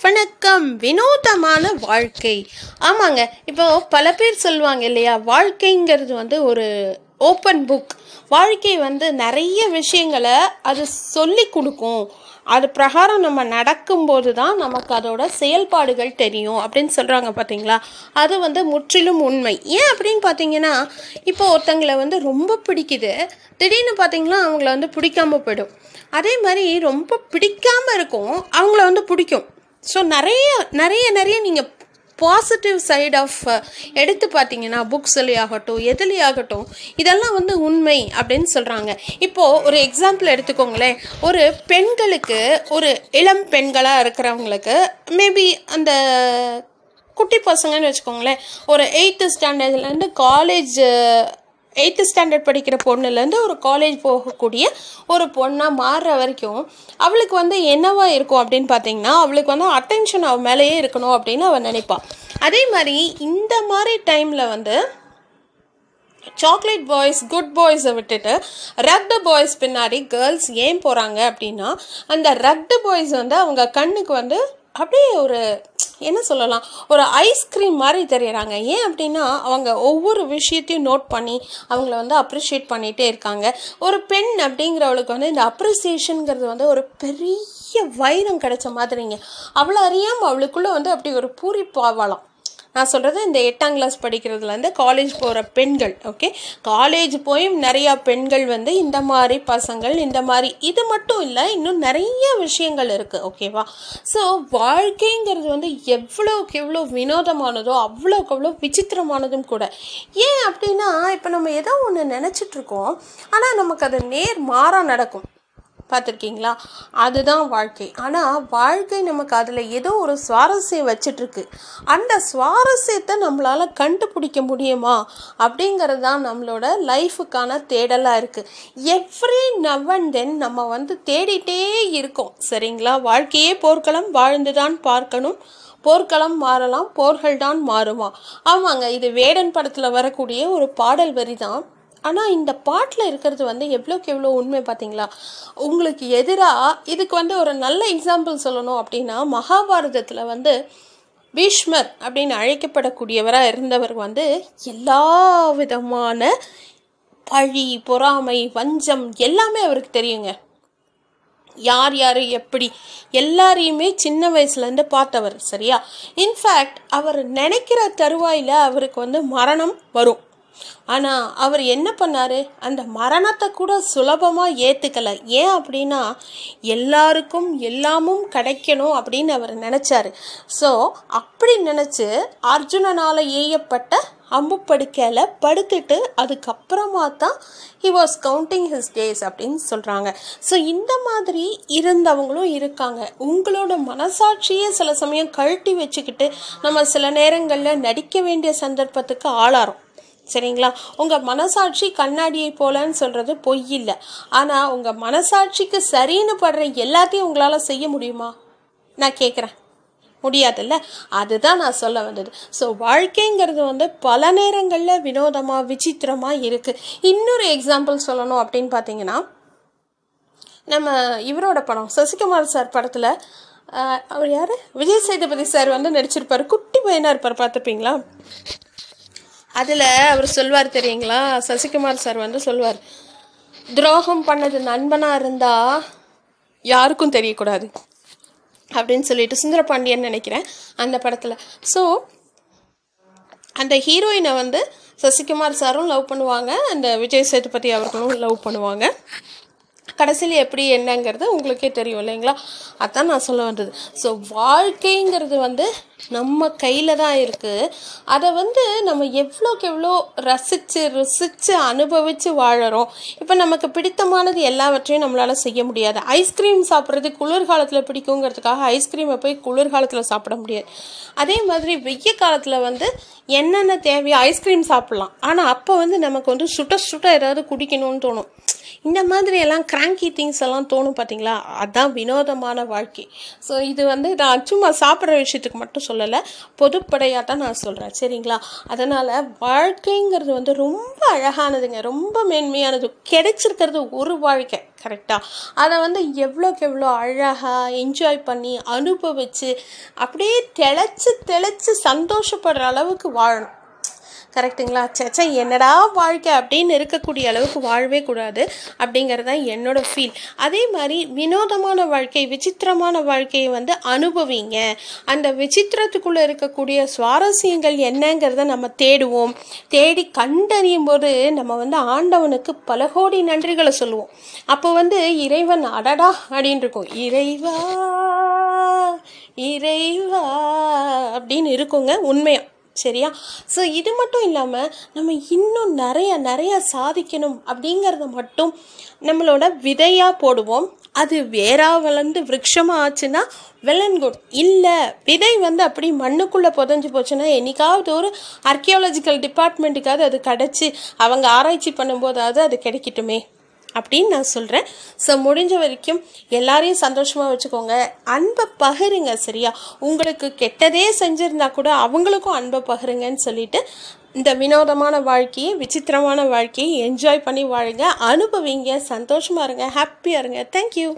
வணக்கம். வினோதமான வாழ்க்கை. ஆமாங்க. இப்போ பல பேர் சொல்லுவாங்க இல்லையா? வாழ்க்கைங்கிறது வந்து ஒரு ஓப்பன் புக் வாழ்க்கை வந்து நிறைய விஷயங்களை அது சொல்லி கொடுக்கும். அது பிரகாரம் நம்ம நடக்கும்போது தான் நமக்கு அதோட செயல்பாடுகள் தெரியும் அப்படின்னு சொல்கிறாங்க பார்த்தீங்களா அது வந்து முற்றிலும் உண்மை. ஏன் அப்படின்னு பார்த்தீங்கன்னா இப்போ ஒருத்தங்களை வந்து ரொம்ப பிடிக்குது. திடீர்னு பார்த்தீங்கன்னா அவங்கள வந்து பிடிக்காம போயிடும். அதே மாதிரி ரொம்ப பிடிக்காம இருக்கும் அவங்கள வந்து பிடிக்கும். ஸோ நிறைய நிறைய நிறைய நீங்கள் பாசிட்டிவ் சைட் ஆஃப் எடுத்து பார்த்தீங்கன்னா புக்ஸ்லேயே ஆகட்டும் எதுலேயே ஆகட்டும் இதெல்லாம் வந்து உண்மை அப்படின்னு சொல்கிறாங்க இப்போது ஒரு எக்ஸாம்பிள் எடுத்துக்கோங்களேன். ஒரு பெண்களுக்கு ஒரு இளம் பெண்களாக இருக்கிறவங்களுக்கு மேபி அந்த குட்டி பசங்கன்னு வச்சுக்கோங்களேன். ஒரு எயித்து ஸ்டாண்டர்ட்லேருந்து காலேஜ் எயித்து ஸ்டாண்டர்ட் படிக்கிற பொண்ணுலேருந்து ஒரு காலேஜ் போகக்கூடிய ஒரு பொண்ணாக மாறுற வரைக்கும் அவளுக்கு வந்து என்னவா இருக்கும் அப்படின்னு பார்த்தீங்கன்னா அவளுக்கு வந்து அட்டென்ஷன் அவள் மேலேயே இருக்கணும் அப்படின்னு அவள் நினைப்பாள் அதே மாதிரி இந்த மாதிரி டைமில் வந்து சாக்லேட் பாய்ஸ் குட் பாய்ஸை விட்டுட்டு ரக்டு பாய்ஸ் பின்னாடி கேர்ள்ஸ் ஏன் போகிறாங்க அப்படின்னா அந்த ரக்டு பாய்ஸ் வந்து அவங்க கண்ணுக்கு வந்து அப்படியே ஒரு என்ன சொல்லலாம் ஒரு ஐஸ்கிரீம் மாதிரி தெரியறாங்க. ஏன் அப்படின்னா அவங்க ஒவ்வொரு விஷயத்தையும் நோட் பண்ணி அவங்கள வந்து அப்ரிஷியேட் பண்ணிகிட்டே இருக்காங்க. ஒரு பெண் அப்படிங்கிறவளுக்கு வந்து இந்த அப்ரிசியேஷனுங்கிறது வந்து ஒரு பெரிய வைரம் கிடைச்ச மாதிரிங்க. அவ்வளோ அறியாமல் அவளுக்குள்ளே வந்து அப்படி ஒரு பூரிப்பாவலாம் நான் சொல்கிறது இந்த எட்டாம் கிளாஸ் படிக்கிறதுலேருந்து காலேஜ் போகிற பெண்கள் ஓகே காலேஜ் போய் நிறையா பெண்கள் வந்து இந்த மாதிரி பசங்கள் இந்த மாதிரி இது மட்டும் இல்லை இன்னும் நிறைய விஷயங்கள் இருக்குது ஓகேவா ஸோ வாழ்க்கைங்கிறது வந்து எவ்வளோக்கு எவ்வளோ வினோதமானதோ அவ்வளோக்கு அவ்வளோ விசித்திரமானதும் கூட. ஏன் அப்படின்னா இப்போ நம்ம ஏதோ ஒன்று நினச்சிட்ருக்கோம் ஆனால் நமக்கு அது நேர் மாறாக நடக்கும். பார்த்துருக்கீங்களா? அதுதான் வாழ்க்கை. ஆனால் வாழ்க்கை நமக்கு அதில் ஏதோ ஒரு சுவாரஸ்யம் வச்சிட்ருக்கு. அந்த சுவாரஸ்யத்தை நம்மளால் கண்டுபிடிக்க முடியுமா? அப்படிங்கிறது தான் நம்மளோட லைஃபுக்கான தேடலாக இருக்குது எவ்ரி நவ் அண்ட் தென் நம்ம வந்து தேடிட்டே இருக்கோம். சரிங்களா? வாழ்க்கையே போர்க்களம் வாழ்ந்து தான் பார்க்கணும். போர்க்களம் மாறலாம் போர்கள் தான் மாறுமா. ஆமாங்க இது வேடன் படத்தில் வரக்கூடிய ஒரு பாடல் வரி தான் ஆனால் இந்த பாட்டில் இருக்கிறது வந்து எவ்வளோக்கு எவ்வளோ உண்மை பார்த்தீங்களா உங்களுக்கு எதிராக இதுக்கு வந்து ஒரு நல்ல எக்ஸாம்பிள் சொல்லணும் அப்படின்னா மகாபாரதத்தில் வந்து பீஷ்மர் அப்படின்னு அழைக்கப்படக்கூடியவராக இருந்தவர் வந்து எல்லா விதமான பழி பொறாமை வஞ்சம் எல்லாமே அவருக்கு தெரியுங்க. யார் யார் எப்படி எல்லாரையுமே சின்ன வயசுலேருந்து பார்த்தவர் சரியா? இன்ஃபேக்ட் அவர் நினைக்கிற தருவாயில் அவருக்கு வந்து மரணம் வரும். ஆனால் அவர் என்ன பண்ணார்? அந்த மரணத்தை கூட சுலபமாக ஏற்றுக்கலை ஏன் அப்படின்னா எல்லாருக்கும் எல்லாமும் கிடைக்கணும் அப்படின்னு அவர் நினச்சாரு. ஸோ அப்படி நினச்சி அர்ஜுனனால் ஏயப்பட்ட அம்பு படுக்கையில் படுத்துட்டு அதுக்கப்புறமா தான் he was counting his days அப்படின்னு சொல்கிறாங்க ஸோ இந்த மாதிரி இருந்தவங்களும் இருக்காங்க. உங்களோட மனசாட்சியே சில சமயம் கழட்டி வச்சுக்கிட்டு நம்ம சில நேரங்களில் நடிக்க வேண்டிய சந்தர்ப்பத்துக்கு ஆளாரோம் சரிங்களா? உங்கள் மனசாட்சி கண்ணாடியை போலன்னு சொல்கிறது பொய் இல்லை ஆனால் உங்கள் மனசாட்சிக்கு சரின்னு படுற எல்லாத்தையும் உங்களால் செய்ய முடியுமா? நான் கேட்குறேன் முடியாதுல்ல? அதுதான் நான் சொல்ல வந்தது. ஸோ வாழ்க்கைங்கிறது வந்து பல நேரங்களில் வினோதமாக விசித்திரமாக இருக்குது இன்னொரு எக்ஸாம்பிள் சொல்லணும் அப்படின்னு பார்த்தீங்கன்னா நம்ம இவரோட படம் சசிகுமார் சார் படத்தில் அவர் யார்? விஜய் சேதுபதி சார் வந்து நடிச்சிருப்பார். குட்டி பையனாக இருப்பார் பார்த்துப்பீங்களா? அதில் அவர் சொல்வார் தெரியுங்களா? சசிகுமார் சார் வந்து சொல்வார் துரோகம் பண்ணது நண்பனாக இருந்தால் யாருக்கும் தெரியக்கூடாது அப்படின்னு சொல்லிட்டு சுந்தரபாண்டியன் நினைக்கிறேன் அந்த படத்தில். ஸோ அந்த ஹீரோயினை வந்து சசிகுமார் சாரும் லவ் பண்ணுவாங்க அந்த விஜய் சேதுபதி அவர்களும் லவ் பண்ணுவாங்க. கடைசியில் எப்படி என்னங்கிறது உங்களுக்கே தெரியும் இல்லைங்களா? அதான் நான் சொல்ல வந்தது. ஸோ வாழ்க்கைங்கிறது வந்து நம்ம கையில் தான் இருக்குது அதை வந்து நம்ம எவ்வளோக்கு எவ்வளோ ரசித்து ருசித்து அனுபவித்து வாழறோம். இப்போ நமக்கு பிடித்தமானது எல்லாவற்றையும் நம்மளால் செய்ய முடியாது. ஐஸ்கிரீம் சாப்பிட்றது குளிர்காலத்தில் பிடிக்குங்கிறதுக்காக ஐஸ்கிரீமை போய் குளிர்காலத்தில் சாப்பிட முடியாது. அதே மாதிரி வெய்ய காலத்தில் வந்து என்னென்ன தேவையோ ஐஸ்கிரீம் சாப்பிட்லாம். ஆனால் அப்போ வந்து நமக்கு வந்து சுட்ட சுட்ட ஏதாவது குடிக்கணும்னு தோணும். இந்த மாதிரி எல்லாம் கிராங்கி திங்ஸ் எல்லாம் தோணும் பார்த்தீங்களா அதுதான் வினோதமான வாழ்க்கை. ஸோ இது வந்து நான் சும்மா சாப்பிட்ற விஷயத்துக்கு மட்டும் சொல்லலை பொதுப்படையாக தான் நான் சொல்கிறேன் சரிங்களா? அதனால் வாழ்க்கைங்கிறது வந்து ரொம்ப அழகானதுங்க ரொம்ப மேன்மையானது கிடைச்சிருக்கிறது ஒரு வாழ்க்கை கரெக்டாக அதை வந்து எவ்வளோக்கு எவ்வளோ அழகாக என்ஜாய் பண்ணி அனுபவித்து அப்படியே தெளிச்சு தெளிச்சு சந்தோஷப்படுற அளவுக்கு வாழணும். கரெக்டுங்களா? சேச்சா என்னடா வாழ்க்கை அப்படின்னு இருக்கக்கூடிய அளவுக்கு வாழவே கூடாது அப்படிங்கிறது தான் என்னோட ஃபீல் அதே மாதிரி வினோதமான வாழ்க்கை விசித்திரமான வாழ்க்கையை வந்து அனுபவிங்க. அந்த விசித்திரத்துக்குள்ளே இருக்கக்கூடிய சுவாரஸ்யங்கள் என்னங்கிறத நம்ம தேடுவோம். தேடி கண்டறியும் போது நம்ம வந்து ஆண்டவனுக்கு பல கோடி நன்றிகளை சொல்லுவோம். அப்போ வந்து இறைவன் அடடா அப்படின்னு இருக்கும். இறைவா இறைவா அப்படின்னு இருக்குங்க உண்மையா. சரியா? ஸோ இது மட்டும் இல்லாமல் நம்ம இன்னும் நிறைய நிறைய சாதிக்கணும் அப்படிங்கிறத மட்டும் நம்மளோட விதையாக போடுவோம். அது வேறா வளர்ந்து விரக்ஷமாக ஆச்சுன்னா வெள்ளன்குட் குட் இல்லை. விதை வந்து அப்படி மண்ணுக்குள்ளே புதஞ்சு போச்சுன்னா என்னைக்காவது ஒரு ஆர்கியாலஜிக்கல் டிபார்ட்மெண்ட்டுக்காவது அது கிடச்சி அவங்க ஆராய்ச்சி பண்ணும்போதாவது அது கிடைக்கட்டுமே. அப்படின்னு நான் சொல்கிறேன் ஸோ முடிஞ்ச வரைக்கும் எல்லாரையும் சந்தோஷமாக வச்சுக்கோங்க. அன்பை பகிருங்க சரியா? உங்களுக்கு கெட்டதே செஞ்சுருந்தா கூட அவங்களுக்கும் அன்பை பகிருங்கன்னு சொல்லிட்டு இந்த வினோதமான வாழ்க்கையை விசித்திரமான வாழ்க்கையை என்ஜாய் பண்ணி வாழுங்க. அனுபவிங்க சந்தோஷமாக இருங்க ஹாப்பியாக இருங்க. தேங்க்யூ